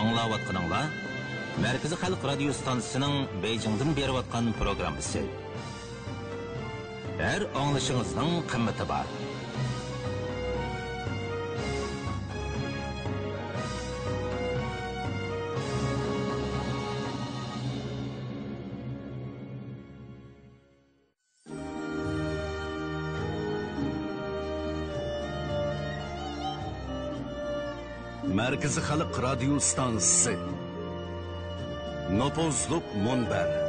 аңлаватқаныңла Мәркізі Халық радио станциясының Бейжіңден беріп атқан программасы. Әр аңлышыңыздың қымметі бар. Merkezi Halk Radyo Stansı Nopozluk Monber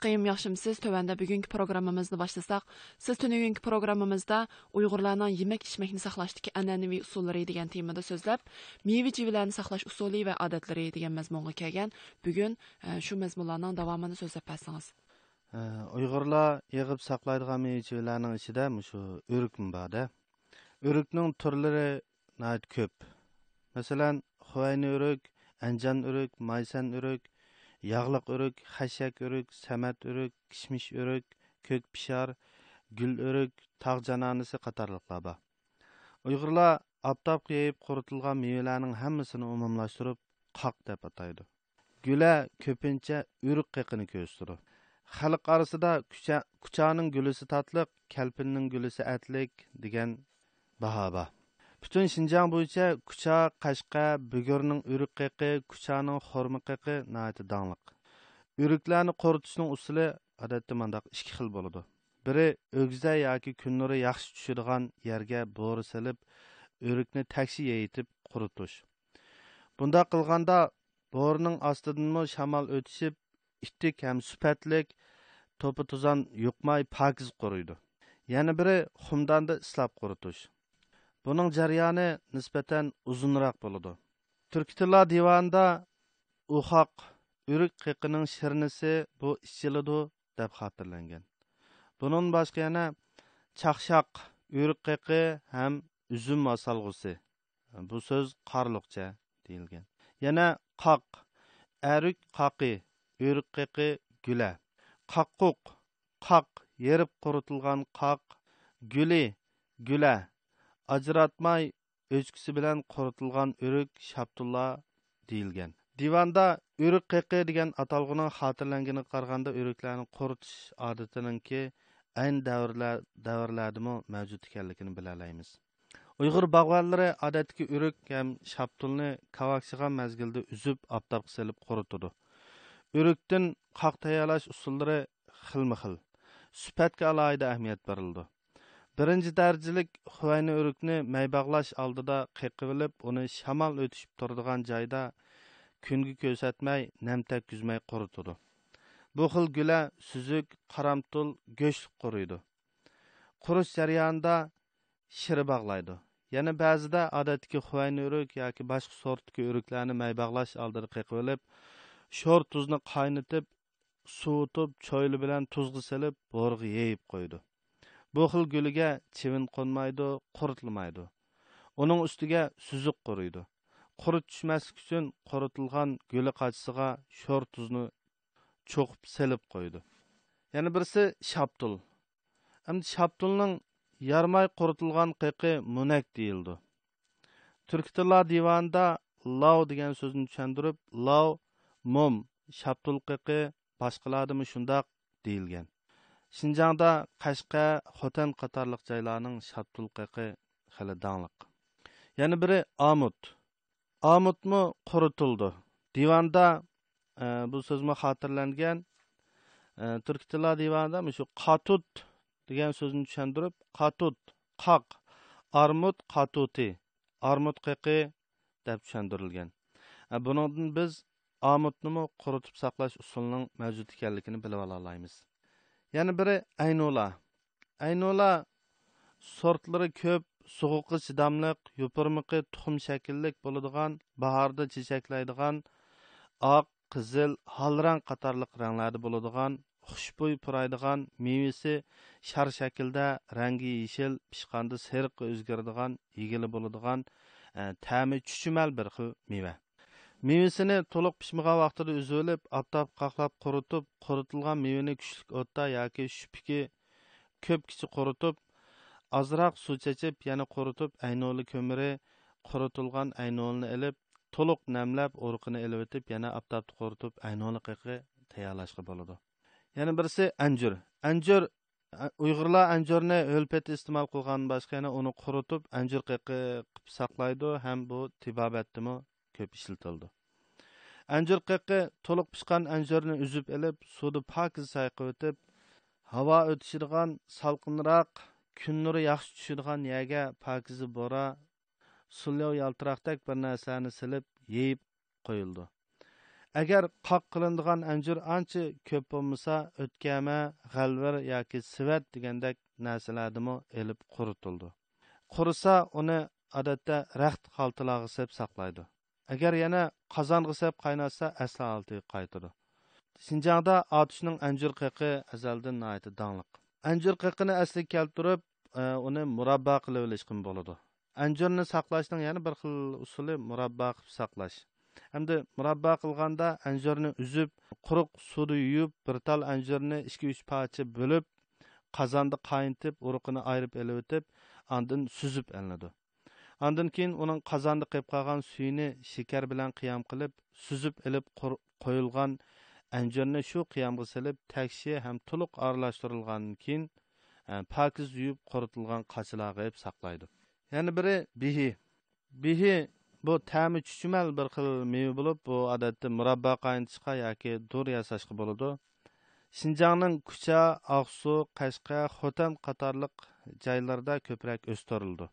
Abduqayım yaxshimsiz. Tövəndə bugünkü proqramımızı başlasaq, siz tününkü proqramımızda Uyğurlarning yemək içməkni saqlashdagi an'anaviy usullari degan temada so'zlab, meva jivilarni saqlash usuli va odatlari degan mazmunga kelgan. Bugun shu e, mazmunlarning davomini so'zlab bersangiz. Uyg'urlar yig'ib saqlaydigan meva jivilarning ichida shu o'rikmi borda. O'rikning turlari nayt ko'p. Masalan, Xuvayni o'rik, Anjan o'rik, Maysan o'rik, yog'liq örük, xashak örük, samat örük, kishmish örük, ko'k pishar gul örük, tog' cananısı qatarlıqlar bor uyg'urlar aptab yeyib quritilgan mevalarning hammasini umumlashtirib qoq deb ataydi gula ko'pincha ürük qiqini göstürür. Xalq orasida kuchaning gulisi tatliq kalpinning gulisi atlik degan baho bor. Butun Şinjan bo'yicha kucha, qashqa, bugurning uruq qiqi, kuchaning xurma qiqi nihoyatda dangliq. Uruklarni qo'ritishning usuli odatda mandaq ikki xil bo'ladi. Biri o'gza yoki kun nuri yaxshi tushadigan yerga bo'ri silib, urukni taksi yeyitib quritish. Bunda qilganda bo'rining ostidanmi shamol o'tishib, ittik ham sifatlik to'pi tuzan yuqmay pokiz quriydi. Yana biri xumdanda islab quritish. Buning jarayoni nisbatan uzunroq bo'ladi. Turk tillar divanida uxoq urik qiqining shirnisi bu ichiladi deb xotirlangan. Bunun boshqa yana chaqshaq urik qiqi ham uzum masalg'usi. Bu so'z qarliqcha deyilgan. Yana qoq arik qoqi urik qiqi gula. Qaqquq qoq yerib quritilgan qoq guli gula ajratmay o'chkisi bilan quritilgan o'rik shabtulla deyilgan. Divanda o'rik qiqi degan atalg'uning xotirlanganiga qaraganda o'riklarni quritish odatiningki ayni davrlar davrlardimi mavjud ekanligini bilalaymiz. Uyg'ur bog'vonlari odatdagi o'rik ham shabtulni kavakchigan mazgilda uzib oftobga silib quritadi o'rikdan qoq tayyorlash usullari xilma xil sifatga alohida ahamiyat berildi. Birinchi darajalik huvayni o'rikni maybag'lash oldida qiqivilib uni shamol o'tishib turadigan joyda kungi ko'rsatmay nam takkuzmay quritadi bu xil gula suzuk qaramtul go'sht quriydi. Qurish jarayonida shiri bog'laydi. Yana ba'zida odatdagi huvayni o'rik yoki boshqa sortdagi o'riklarni maybag'lash oldida qiqivilib sho'r tuzni qaynatib suvitib choyli bilan tuzg'i silib bo'rg'i yeyib qo'ydi. Bu xil guliga chivin qo'nmaydi quritilmaydi. Uning ustiga suzuq quriydi. Qurut tushmaslik uchun quritilgan guli qachisiga sho'r tuzni cho'qib silib qo'ydi. Yana birisi shaptul endi shaptulning yarmay quritilgan qiqi munak deyildi. Turk tillar divanida lav degan so'zni tushuntirib lav mum shaptul qiqi boshqalardimi shundoq deyilgan. Шинжаңда Қашқа, Хотан қатарлық жайларның шаптылқықы хәлі даңлық. Яны бірі Амут. Амутмы құрытылды. Диванда ә, бұл сөзмі қатырланген ә, түркі тілі диванда мүші қатут деген сөзін түшендіріп, қатут, қақ, армут, қатути, армут қиқи деп түшендірілген. Ә, бұныңдың біз Амутны құрытып сақлаш ұсылының мәвжуд екенлігini біліп ала алаймыз. aynola. Aynola sortlari ko'p sovuqqa chidamliq yupurmiqi tuxum shakllik bo'ladigan bahorda chechaklaydigan oq qizil hol rang qatorliq ranglarda bo'ladigan xushbo'y puraydigan mevasi shar shaklda rangi yeshil pishqanda seriqqa o'zgaradigan yigili bo'ladigan e, ta'mi chuchumal bir xil meva. Mevasini to'liq pishmagan vaqtida uzilib oftob qaqlab quritib quritilgan mevani kuchli o'tda yoki shupiki ko'p kichi quritib ozroq suv chechib yana quritib aynoli ko'miri quritilgan aynolni ilib to'liq namlab urqini ilib o'tib yana oftobda quritib aynoli qiqi tayyorlashga bo'ladi. Yana birisi anjur. Anjur uyg'urlar anjurni o'lpet iste'mol qilgan boshqa yana uni quritib anjur qiqi qilib saqlaydi ham bu tibobatdimi? Ko'p ishlatildi. Anjir qiqi to'liq pishgan anjirni uzib ilib suvni pokiz sayqib o'tib havo o'tishadigan salqinroq kun nuri yaxshi tushadigan yerga pokizi bo'ra sulyov yaltiroqdek bir narsani silib yeyib qo'yildi. Agar qoq qilinadigan anjir ancha ko'p bo'lmasa o'tkama g'alvir yoki sivat degandek narsalardimi ilib quritildi. Qurisa uni odatda raxt xaltalarga sep saqlaydi. Agar yana qozonga sep qaynatsa asli holatiga qaytadi shinjongda otishning anjur qiqi azaldan dangliq anjur qiqini asliga keltirib uni murabbo qilib olishgan bo'ladi anjurni saqlashning yana bir xil usuli murabbo qilib saqlash hamda murabbo qilganda anjurni uzib quruq suvda yuvib bir tal anjurni ikki uch parcha bo'lib qozonda qaynitib urug'ini ayirib elib o'tib andin suzib olinadi andan keyin uning qozonda qilib qolgan suyini shakar bilan qiyam qilib suzib ilib qo'yilgan anjirni shu qiyamga silib takshi ham to'liq aralashtirilgandan keyin pokiz yuvib quritilgan qachilag'ib saqlaydi yana biri bihi bihi bu ta'mi chuchumal bir xil meva bo'lib bu odatda murabbo qaynatishga yoki dur yasashga bo'ladi shinjongning kucha oqsu qashqa xotan qatorliq joylarda ko'proq o'stirildi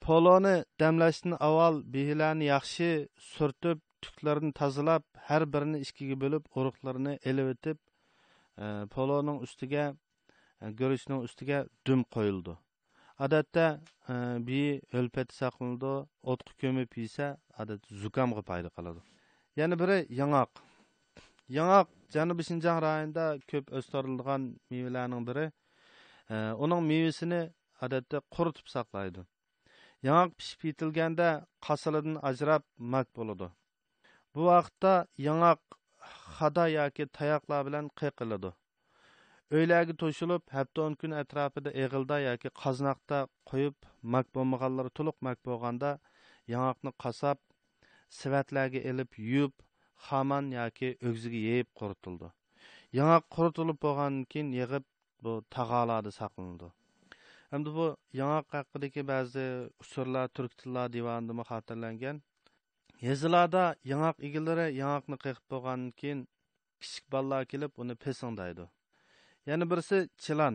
poloni damlashdan avval behilarni yaxshi surtib tuklarini tozalab har birini ikkiga bo'lib urug'larini elib o'tib e, poloning ustiga e, ustiga dum qo'yildi. Odatda e, bi o'lpati saqlanadi o'tqa ko'mib yesa odatda zukamga paydo qiladi. Yana biri yong'oq. Yong'oq janubiy shinjang rayonida ko'p o'stirilgan mevalarning biri. E, uning mevasini odatda quritib saqlaydi. Yong'oq pishib yetilganda qasilidan ajrab mat bo'ladi. Bu vaqtda yong'oq xada yoki tayoqlar bilan qiqiladi uylarga to'shilib hafta o'n kun atrofida eg'ilda yoki qoznaqda qo'yib mak bo'lmaganlari to'liq mak bo'lganda yong'oqni qasab sivatlarga ilib yuvib xaman yoki o'gziga yeyib quritildi. Yong'oq quritilib bo'lgandan keyin yig'ib bu tag'alarda saqlanadi. Hamda bu yong'oq haqidagi ba'zi usullar turk tillar divanida xotirlangan. Yezilarda yong'oq egilari yong'oqni qiqib bo'lgandan keyin kichik bolalar kelib uni pesingdaydi. Yana birisi chilan.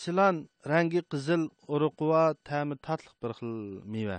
Chilan rangi qizil uruqva ta'mi tatliq bir xil meva.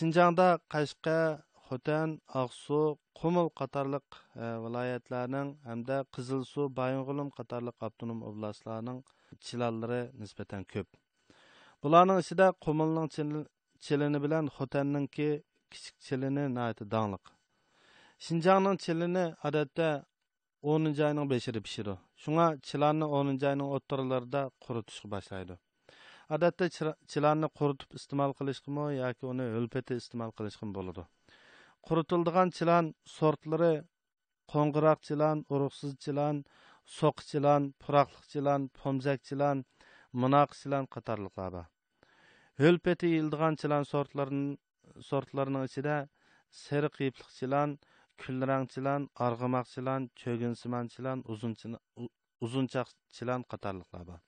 Шинжаңда Қашқа, Хотан, Ақсу, Құмыл qatorliq e, viloyatlarning hamda Qizilsuv, Baying'ulum qatorliq avtonom oblastlarning chilallari nisbatan ko'p. Bularning ichida Qumulning chilini bilan Xotanninki kichik chilini nihoyatda donliq. Шинжаңның chilini odatda 10-oyning 5-ida. Shunga chilanni 10 ayning o'rtalarida quritishga boshlaydi. Odatda chilanni quritib iste'mol qilishmi yoki uni o'lpeti iste'mol qilishmi bo'ladi. quritildigan chilan sortlari qo'ng'iroq chilan, urug'siz chilan, so'q chilan, puroqliq chilan, pomzak chilan, munoq chilan qatorliqlar bor. o'lpeti yildigan chilan sortlarining sortlarining ichida seriq yipliq chilan, kulrangchilan arg'umoqchilan cho'ginsimanchilan uzunchaq chilan qatorliqlar bor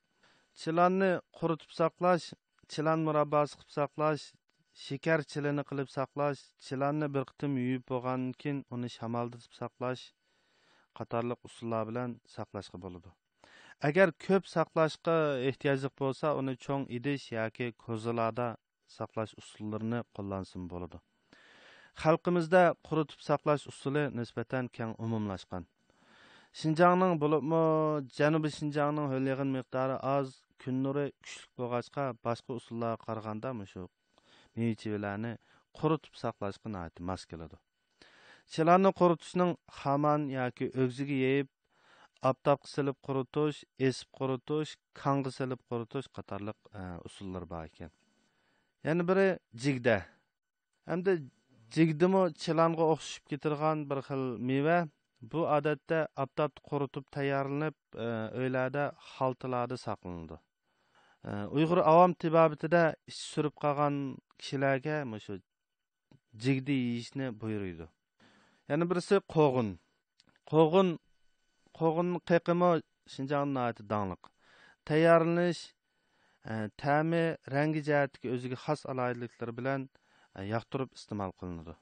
chilonni quritib saqlash chilan murabbosi qilib saqlash shakar chilini qilib saqlash chilanni bir qitim yuyib bo'lgandan keyin uni shamoldatib saqlash qatorliq usullar bilan saqlashga bo'ladi. Agar ko'p saqlashga ehtiyojli bo'lsa uni cho'ng idish yoki ko'zalarda saqlash usullarini qo'llansin bo'ladi. Xalqimizda quritib saqlash usuli nisbatan keng umumlashgan. Shinjongning bo'libmi janubiy shinjongning ho'lig'in miqdori oz kun nuri kuchli bo'lg'achqa boshqa usullarga qaraganda shu meva quritib saqlashga mos keladi. Chilarni quritishning haman yoki o'gziga yeyib oftobga silib quritish esib quritish kanga silib quritish qatorliq e, usullar bor ekan. Yana biri jigda. Hamda jigdimi chilanga o'xshashib ketirgan bir xil meva bu odatda oftobda quritib tayyorlanib e, uylarda e, xaltalarda saqlanadi. Uyg'ur avom tibobatida ish surib qolgan kishilarga shu jigdi yeyishni buyuruydi yana birisi qo'g'in qo'g'in qo'g'in qiqimi shinjongda donliq tayyorlanish ta'mi rangi jihatiga o'ziga xos aloyidliklar bilan yoqtirib iste'mol qilinadi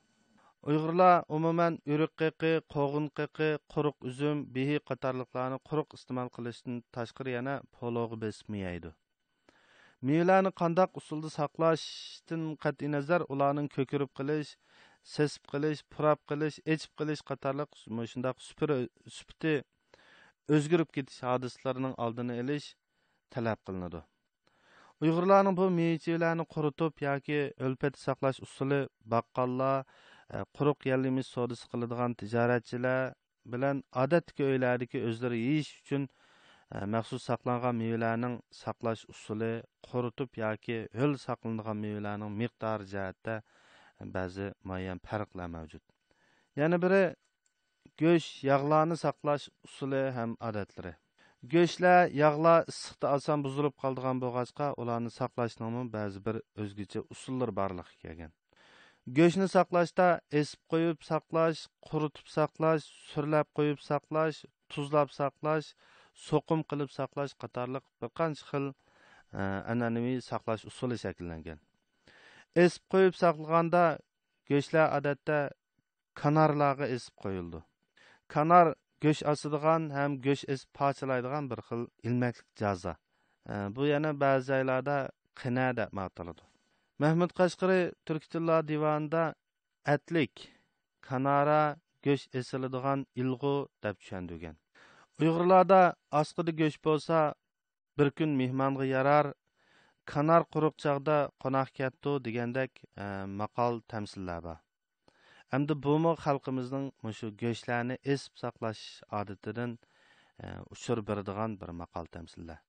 uyg'urlar umuman uruq qiqi qo'g'in qiqi quruq uzum behi qatorliqlarni quruq iste'mol qilishdan tashqari yana polog'i besmaydi mevalarni qandoq usulda saqlashdan qat'iy nazar ularning ko'kirib qilish sesib qilish purab qilish echib qilish qatorliq shundoq supiti o'zgarib ketish hodislarining oldini olish talab qilinadi. Uyg'urlarning bu mevalarni quritib yoki o'lpatda saqlash usuli baqqollar e, quruq yallimiz savdosi qiladigan tijoratchilar bilan odatdagi uylardagi o'zlari yeyish uchun maxsus saqlangan mevalarning saqlash usuli quritib yoki ho'l saqlanadigan mevalarning miqdori jihatda ba'zi muayyan farqlar mavjud yana biri go'sht yog'larni saqlash usuli ham odatlari go'shtlar yog'lar issiqda oson buzilib qoldigan bo'lg'achqa ularni saqlashning ba'zi bir o'zgacha usullar borligi kelgan go'shtni saqlashda esib qo'yib saqlash quritib saqlash surlab qo'yib saqlash tuzlab saqlash so'qim qilib saqlash qatorliq bir qancha xil e, an'anaviy saqlash usuli shakllangan. Esib qo'yib saqlaganda go'shtlar odatda kanarlarga esib qo'yildi. Kanar go'sht osadigan ham go'sht esib parchalaydigan bir xil ilmaklik jazo e, bu yana ba'zi joylarda qina deb ataladi. Mahmud qashqari turk tillar divanida atlik kanara go'sht esiladigan ilg'u deb tushundirgan uyg'urlarda osqida go'sht bo'lsa bir kun mehmonga yarar kanar quruq chog'da qo'noq ketdi degandek e, maqol tamsillar bor hamda bumi xalqimizning shu go'shtlarni esib saqlash odatidan e, uchur beradigan bir maqol tamsillar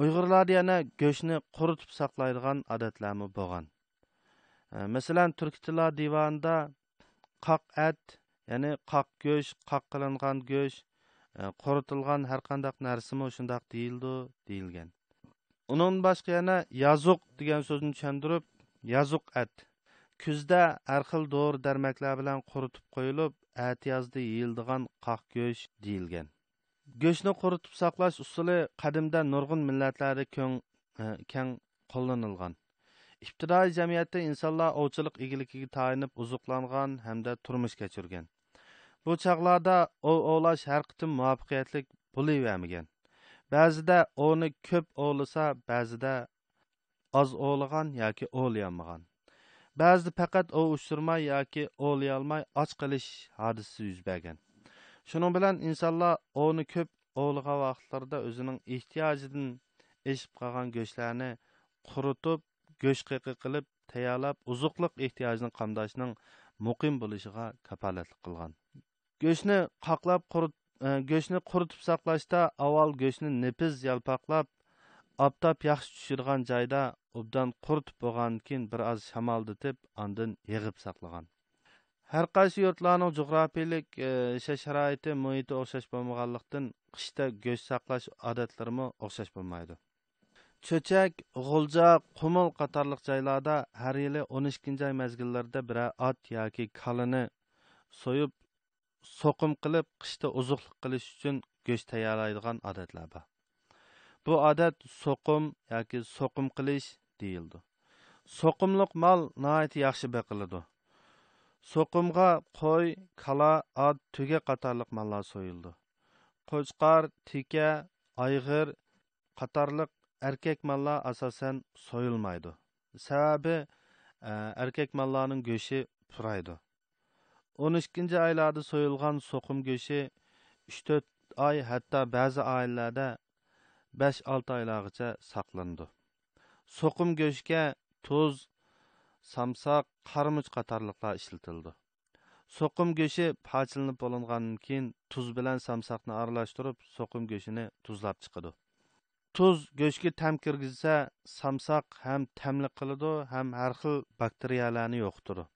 uyg'urlarda yana go'shtni quritib saqlaydigan odatlarmi bo'lgan. E, masalan Türk divonida qoq at ya'ni qoq go'sht qoq qilingan go'sht quritilgan har qandaq narsami shundoq deyildi, deyilgan. Onun boshqa yana yozuq degan so'zni tushuntirib, yozuq at kuzda har xil dori darmaklar bilan quritib qo'yilib atiyozda yeyildigan qoq go'sht deyilgan go'shtni quritib saqlash usuli qadimda nurg'un millatlarda keng keng qo'llanilgan ibtidoiy jamiyatda insonlar ovchilik egiligiga tayinib uzuqlangan hamda turmush kechirgan bu chog'larda ov ovlash har qitim muvaffaqiyatli bo'lavermagan. Ba'zida ovni ko'p ovlasa ba'zida oz ovlagan yoki ovlayolmagan ba'zida faqat ov ushtirmay yoki ovlayolmay och qilish hodisasi yuz bergan. Shuning bilan insonlar ovni ko'p ovlagan vaqtlarda o'zining ehtiyojidan eshib qolgan go'shtlarni quritib go'sht qiqi qilib tayyorlab uzuqliq ehtiyojini qamdashning muqim bo'lishiga kapolatlik qilgan. Go'shtni qoqlab qurit e, go'shtni quritib saqlashda avval go'shtni nepiz yalpoqlab oftob yaxshi tushirgan joyda obdan quritib bo'lgandan keyin bir oz shamoldatib andin yig'ib saqlagan. Har qaysi yurtlarning jug'rofiylik e, sharoiti muhiti o'xshash bo'lmaganlikdan qishda go'sht saqlash odatlarimi o'xshash bo'lmaydi. Cho'chak g'ulja qumul qatorliq joylarda har yili o'n ikkinchi biror ot yoki kalini so'yib qilib qishda uzuqlik qilish uchun go'sht tayyorlaydigan odatlar bor. Bu odat so'qim yoki so'qim qilish deyildi. So'qimliq mol nihoyat yaxshi beqiladi so'qimga qo'y kala ot tuga qatorliq mollar so'yildi. Qo'chqor tika ayg'ir qatorliq erkak mollar asosan so'yilmaydi. Sababi e, erkak mollarning go'shti puraydi. O'n ikkinchi oylarda so'yilgan so'qim go'shti uch to'rt oy hatto ba'zi oilalarda 5-6 oylargacha saqlanadi. So'qim go'shtga tuz, samsaq, qarmuch qatorliqlar ishlatildi. So'qim go'shti parchalanib bo'lingandan keyin tuz bilan samsaqni aralashtirib, so'qim go'shtini tuzlab chiqadi. Tuz go'shtga tam kirgizsa, samsaq ham tamli qiladi, ham har xil bakteriyalarni yo'qtiradi.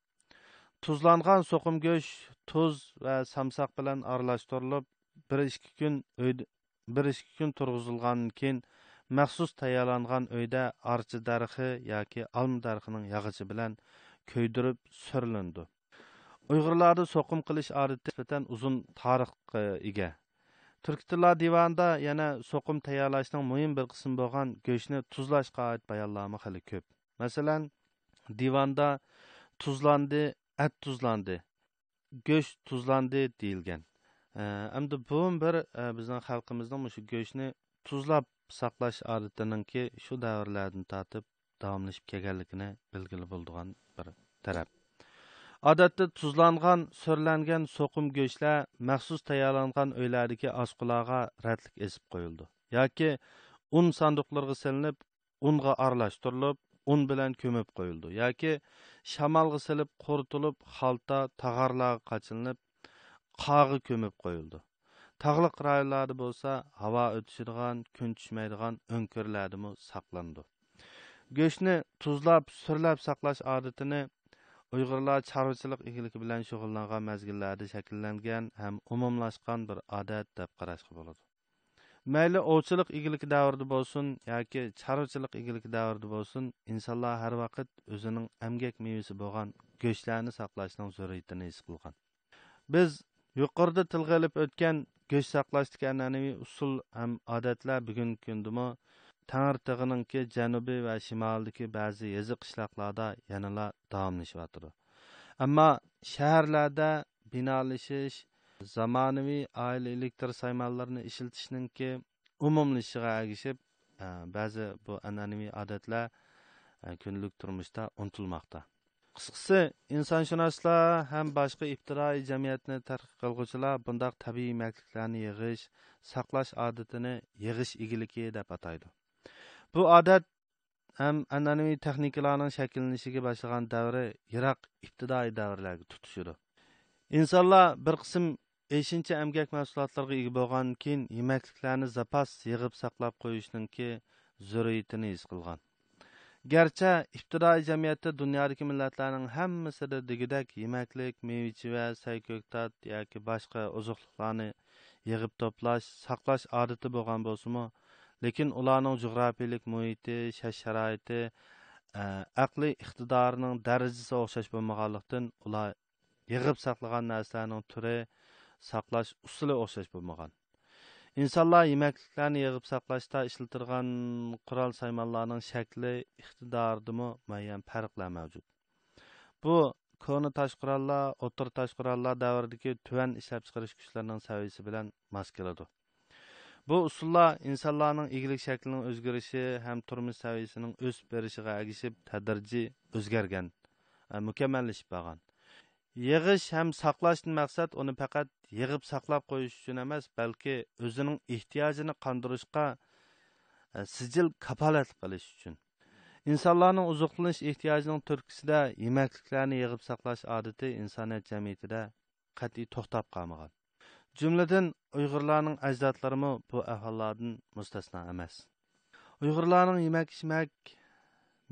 Tuzlangan so'qim go'sht tuz va samsaq bilan aralashtirilib, 1-2 kun bir ikki kun turg'izilgandan keyin maxsus tayyorlangan uyda archi darxi yoki alm darxining yog'ichi bilan ko'ydirib surlindi uyg'urlarda so'qim qilish odati nisbatan uzun tarixga ega. Turk tillar divanida yana so'qim tayyorlashning muhim bir qismi bo'lgan go'shtni tuzlashga oid bayonlarma hali ko'p. Masalan divanda tuzlandi at tuzlandi go'sht tuzlandi deyilgan. Endi bu bir e, bizning xalqimizning shu go'shtni tuzlab saqlash odatiningki shu davrlardan tortib davomlashib kelganligini bilgili bo'ldigan bir taraf. Odatda tuzlangan so'rlangan so'qim go'shtlar maxsus tayyorlangan uylardagi oshqularga ratlik esib qo'yildi. Yoki un sanduqlarga silinib unga aralashtirilib un bilan ko'mib qo'yildi. Yoki shamolga silib quritilib xalta tag'arlarga qachilinib qog'i ko'mib qo'yildi. Tog'liq rayonlarda bo'lsa havo o'tishadigan kun tushmaydigan o'nkirlardimi saqlandi. Go'shtni tuzlab surlab saqlash odatini uyg'urlar chorvachilik egiligi bilan shug'ullangan mazgillarda shakllangan ham umumlashgan bir odat deb qarashga bo'ladi. Mayli ovchilik egiligi davrida bo'lsin yoki chorvachilik egiligi davrida bo'lsin insonlar har vaqt o'zining amgak mevasi bo'lgan go'shtlarni saqlashning zaruriyatini his qilgan. Biz yuqorida tilga ilib o'tgan go'sht saqlashdagi an'anaviy usul ham odatlar bugungi kundami tangirtig'iningki janubiy va shimolidagi ba'zi yezi qishloqlarda yanala davomlashyotidi ammo shaharlarda binolashish zamonaviy oila elektr saymonlarini ishlatishninki umumlashishiga agishib e, ba'zi bu an'anaviy odatlar e, kunlik turmushda unutilmoqda. Qisqasi insonshunoslar ham boshqa ibtidoiy jamiyatni tadqiq qilguvchilar bundoq tabiiy makliklarni yig'ish saqlash odatini yig'ish egiligi deb ataydi. Bu odat ham an'anaviy texnikalarning shakllanishiga boshlagan davri yiroq ibtidoiy davrlarga tutishidi insonlar bir qism eshinchi amgak mahsulotlarga ega bo'lgandan keyin yemakliklarni zapas yig'ib saqlab qo'yishninki zurriyatini his qilgan. Garchi ibtidoiy jamiyatda dunyodagi millatlarning hammasida degidek yemaklik meva sayko'ktat yoki boshqa oziqliqlarni yig'ib to'plash saqlash odati bo'lgan bo'lsimi lekin ularning jug'rafiylik muhiti shash sharoiti e, aqliy iqtidorining darajasi o'xshash bo'lmaganligidan ular yig'ib saqlagan narsalarning turi saqlash usuli o'xshash bo'lmagan. Insonlar yemakliklarni yig'ib saqlashda ishlatilgan qurol saymonlarning shakli iqtidoridimi muayyan farqlar mavjud. Bu koni tosh qurollar o'tir tosh qurollar davridagi tuvan ishlab chiqarish kuchlarining saviyasi bilan mos keladi bu usullar insonlarning egilik shaklining o'zgarishi ham turmush saviyasining o'sib berishiga agishib tadrijiy o'zgargan mukammallashib bo'lgan yig'ish ham saqlashdan maqsad uni faqat yig'ib saqlab qo'yish uchun emas balki o'zining ehtiyojini qondirishga e, sijil kapolat qilish uchun. Insonlarning uzuqlanish ehtiyojining turkisida yemakliklarni yig'ib saqlash odati insoniyat jamiyatida qat'iy to'xtab qolmagan. Jumladan uyg'urlarning ajdodlarimi bu ahvollardan mustasno emas. Uyg'urlarning yemak ichmak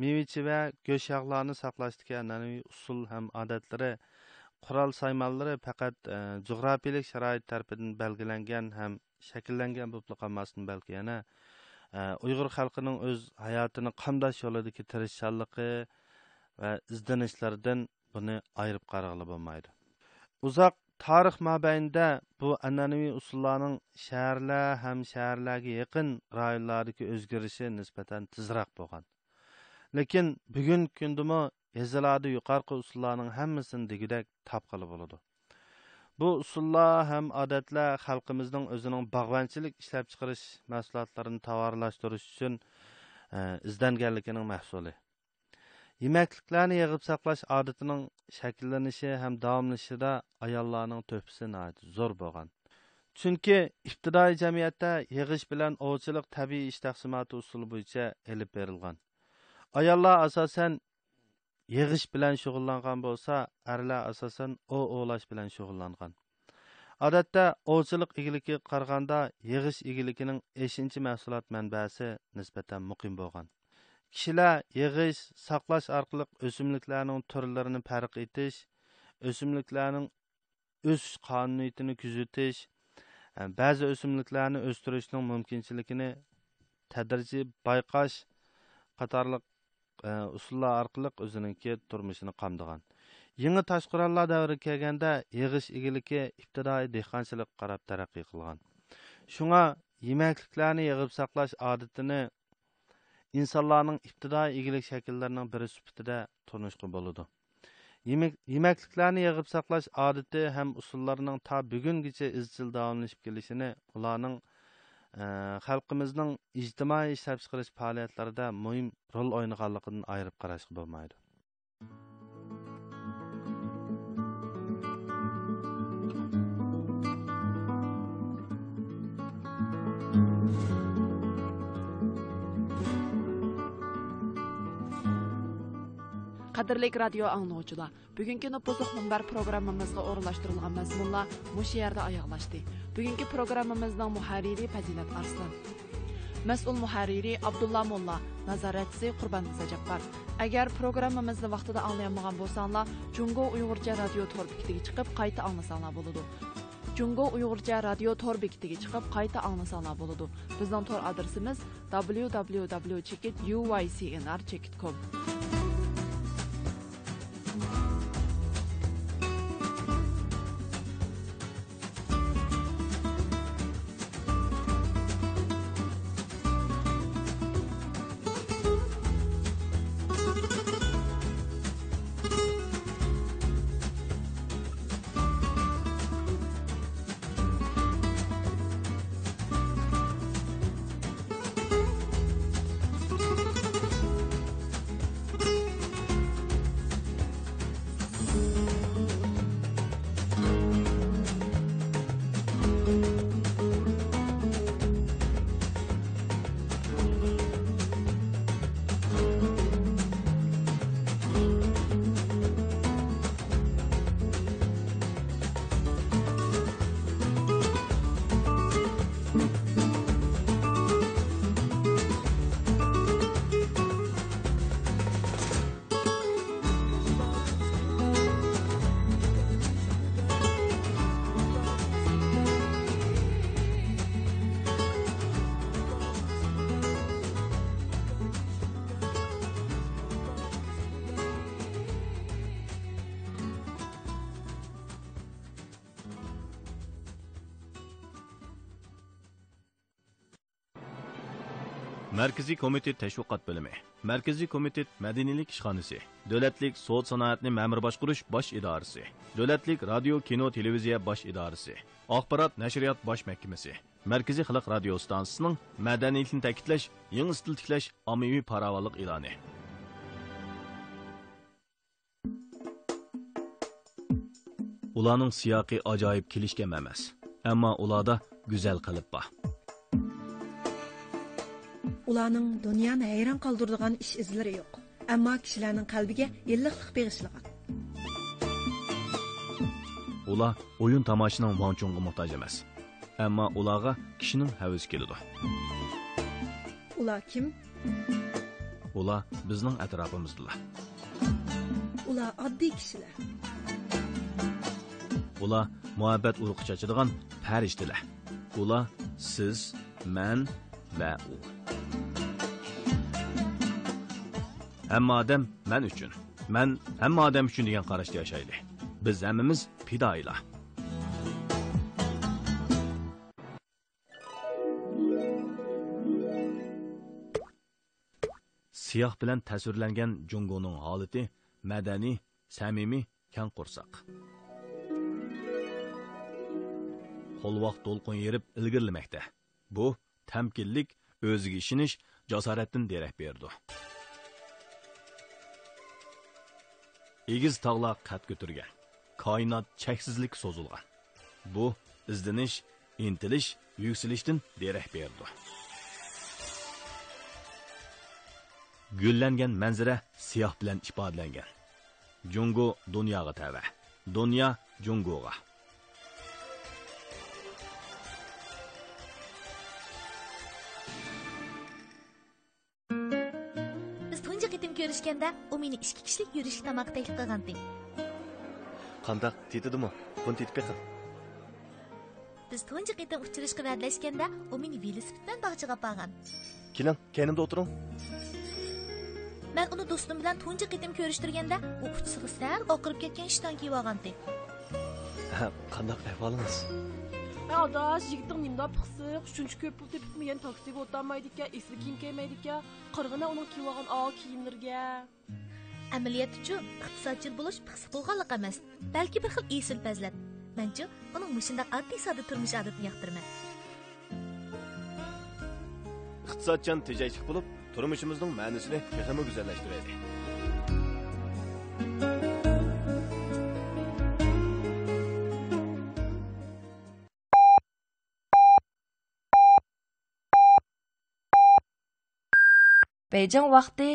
mevichi va go'sht yog'larni saqlashdagi an'anaviy usul ham odatlari qurol saymonlari faqat e, jug'rofiyalik sharoit tarafidan belgilangan ham shakllangan bo'lib qolmasin balki yana e, uyg'ur xalqining o'z hayotini qamdash yo'lidagi tirishchanligi va izdanishlaridan buni ayirib qarag'ili bo'lmaydi. Uzoq tarix mobaynida bu an'anaviy usullarning shaharlar ham shaharlarga yaqin rayonlardagi o'zgarishi nisbatan tezroq bo'lgan. Lekin bugungi kundami yezilarda yuqorqi usullarning hammasini degudek topqili bo'ladi. Bu usullar ham odatlar xalqimizning o'zining bog'vanchilik ishlab chiqarish mahsulotlarini tovarlashtirish uchun e, izlanganligining mahsuli. Yemakliklarni yig'ib saqlash odatining shakllanishi ham davomlashida ayollarning to'pisi zo'r bo'lgan. Chunki ibtidoiy jamiyatda yig'ish bilan ovchilik tabiiy ish taqsimoti usuli bo'yicha ilib berilgan. Ayollar asosan yig'ish bilan shug'ullangan bo'lsa arlar asosan ov ovlash bilan shug'ullangan. Odatda ovchilik egiligi qaraganda yig'ish egiligining eshinchi mahsulot manbasi nisbatan muqim bo'lgan. Kishilar yig'ish saqlash orqali o'simliklarning turlarini farq etish o'simliklarning o'sish qonuniyatini kuzatish e, ba'zi o'simliklarni o'stirishning mumkinchiligini tadrijiy bayqash qatorliq Э, usullar orqali o'ziniki turmushini qamdigan yangi toshqurollar davri kelganda yig'ish egiligi ibtidoiy dehqonchilik qarab taraqqiy qilgan. Shunga yemakliklarni yig'ib saqlash odatini insonlarning ibtidoiy egilik shakllarining biri sifatida tunishga bo'ladi. Yemakliklarni yig'ib saqlash odati ham usullarining to bugungacha izchil davomlashib kelishini ularning Э, xalqimizning ijtimoiy ishlab chiqarish faoliyatlarida muhim rol o'ynaganligini ayirib qarashga bo'lmaydi. Qadirlik radio anlıqçılar, bugünkü nüfuzluq minbar proqramımızda orunlaşdırılğan məzmunlar bu şiərdə ayaqlaşdı. Bugünkü proqramımızdan muharriri Fəzilət Arslan. Məsul muharriri Abdullah Molla, nazarətçisi Qurbanqızı Cəbbər. Əgər proqramımızı vaxtında anlayamağan bolsanlar, Jungo Uyğurca radio torbikdigi çıxıb qayta anlasanlar boludu. Jungo Uyğurca radio torbikdigi çıxıb qayta anlasanlar boludu. Bizning tor adresimiz www.uycnr.com. Markaziy komitet tashviqot bo'limi, Markaziy komitet madaniylik ishxonasi, Davlatlik sud sanoatni ma'mur boshqurish bosh idorasi, Davlatlik radio kino televiziya bosh idorasi, Axborot nashriyot bosh mahkamasi, Markaziy xalq radio stansiyasining madaniylikni ta'kidlash, yangi stil tiklash ommaviy farovonlik e'loni. ularning siyoqi ajoyib kelishgan emas. Ammo ularda go'zal qilib bor. Ularning dunyoni hayron qoldiradigan ish izlari yo'q. Ammo kishilarning qalbiga illiqlik beg'ishlagan ular o'yin tomoshaning vonchunga muhtoj emas. Ammo ularga kishining havisi keladi. Ular kim? Ular bizning atrofimizdalar ular oddiy kishilar. Ular muhabbat urug'i chachadigan farishtalar ular siz man va u. Həm madəm mən üçün, mən həm madəm üçün deyən qarışda yaşaylı. Biz əmimiz pida ilə. Siyah bilən təsvirlənən Cungonun haliti mədəni, səmimi, kən qursaq. Qolvaq dolqun yerib ilgirləməkdə. Bu, təmkinlik, özgə işiniş, cəsarətin derək verdi. Egiz tog'lar qad ko'targan koinot cheksizlik so'zilgan. Bu izlanish intilish yuksalishdan derak berdi. Gullangan manzara siyoh bilan ifodalangan. Jungo dunyoga tava dunyo jungoga ko'rishganda u meni ikki kishilik yurishlik tamoq taklif qilgandi. qandaq tetidimi buni tetib beqil Biz tunji qitim uchrashga va'dalashganda u meni velosiped bilan bog'chaga borgan. keling kenimda o'tiring Men uni do'stim bilan tunji qitim ko'rishtirganda u uchsig'i sal oqirib ketgan ishton kiyib olgandi. qandaq ahvolingiz Ey adaş, yigitin nimda pıqsıq, şuncha ko'p pul tepib men taksiga o'tolmaydi ekan, esli kiyim kiymaydi ekan, qirg'ina uning kiyib olgan oq kiyimlarga. Amaliyot uchun iqtisodchi bo'lish pixsiq bo'lganlik emas, balki bir xil esil fazlat. Mencha uning mushundaq oddiy sodda turmush odatini yoqtiraman. iqtisodchan tejashlik bo'lib turmushimizning ma'nosini texmi go'zallashtiradi Beijing वक्ती